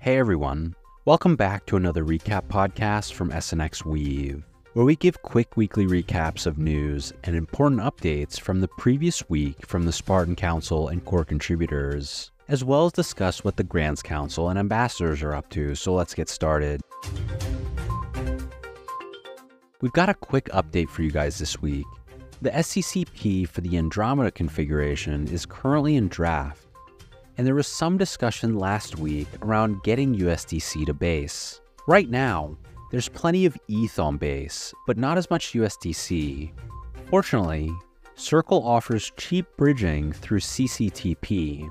Hey everyone, welcome back to another recap podcast from SNX Weave, where we give quick weekly recaps of news and important updates from the previous week from the Spartan Council and core contributors, as well as discuss what the Grants Council and ambassadors are up to. So let's get started. We've got a quick update for you guys this week. The SCCP for the Andromeda configuration is currently in draft, and there was some discussion last week around getting USDC to base. Right now, there's plenty of ETH on base, but not as much USDC. Fortunately, Circle offers cheap bridging through CCTP.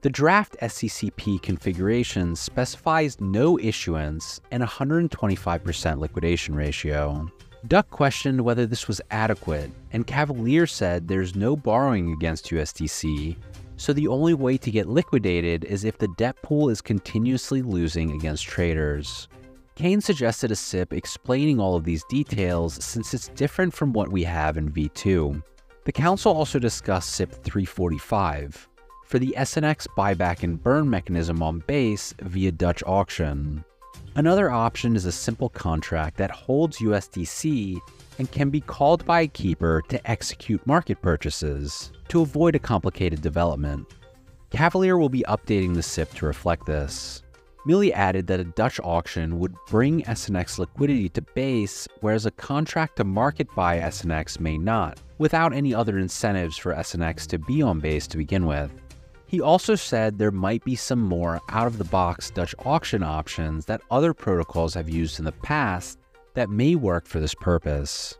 The draft SCCP configuration specifies no issuance and 125% liquidation ratio. Duck questioned whether this was adequate, and Cavalier said there's no borrowing against USDC, so the only way to get liquidated is if the debt pool is continuously losing against traders. Kain suggested a SIP explaining all of these details since it's different from what we have in V2. The council also discussed SIP 345 for the SNX buyback and burn mechanism on base via Dutch auction. Another option is a simple contract that holds USDC and can be called by a keeper to execute market purchases to avoid a complicated development. Cavalier will be updating the SIP to reflect this. Millie added that a Dutch auction would bring SNX liquidity to base, whereas a contract to market buy SNX may not, without any other incentives for SNX to be on base to begin with. He also said there might be some more out of the box Dutch auction options that other protocols have used in the past that may work for this purpose.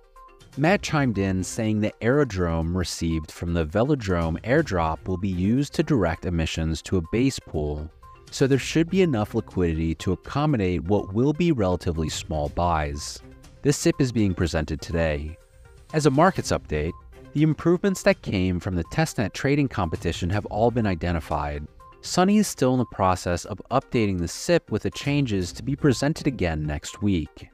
Matt chimed in saying the aerodrome received from the Velodrome airdrop will be used to direct emissions to a base pool, so there should be enough liquidity to accommodate what will be relatively small buys. This SIP is being presented today. As a markets update, the improvements that came from the testnet trading competition have all been identified. Sunny is still in the process of updating the SIP with the changes to be presented again next week.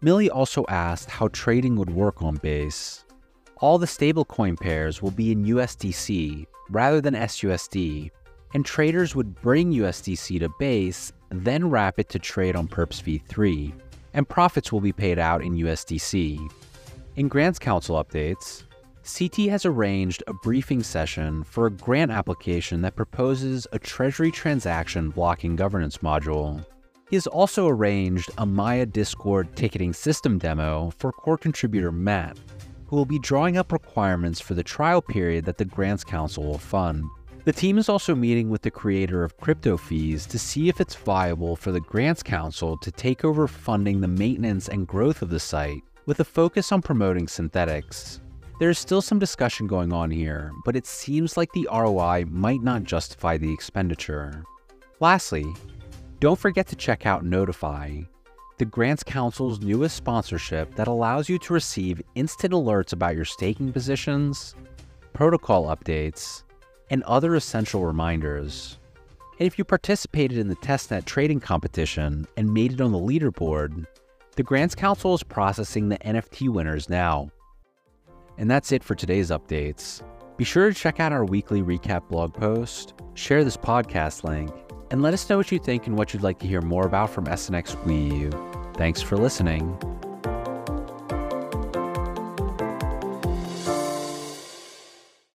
Millie also asked how trading would work on base. All the stablecoin pairs will be in USDC rather than SUSD, and traders would bring USDC to base, then wrap it to trade on Perps v3, and profits will be paid out in USDC. In Grants Council updates, CT has arranged a briefing session for a grant application that proposes a Treasury transaction blocking governance module. He has also arranged a Mava Discord ticketing system demo for core contributor Matt, who will be drawing up requirements for the trial period that the Grants Council will fund. The team is also meeting with the creator of Crypto Fees to see if it's viable for the Grants Council to take over funding the maintenance and growth of the site, with a focus on promoting synthetics. There's still some discussion going on here, but it seems like the ROI might not justify the expenditure. Lastly, don't forget to check out Notifi, the Grants Council's newest sponsorship that allows you to receive instant alerts about your staking positions, protocol updates, and other essential reminders. And if you participated in the testnet trading competition and made it on the leaderboard, the Grants Council is processing the NFT winners now. And that's it for today's updates. Be sure to check out our weekly recap blog post, share this podcast link, and let us know what you think and what you'd like to hear more about from SNX Weave. Thanks for listening.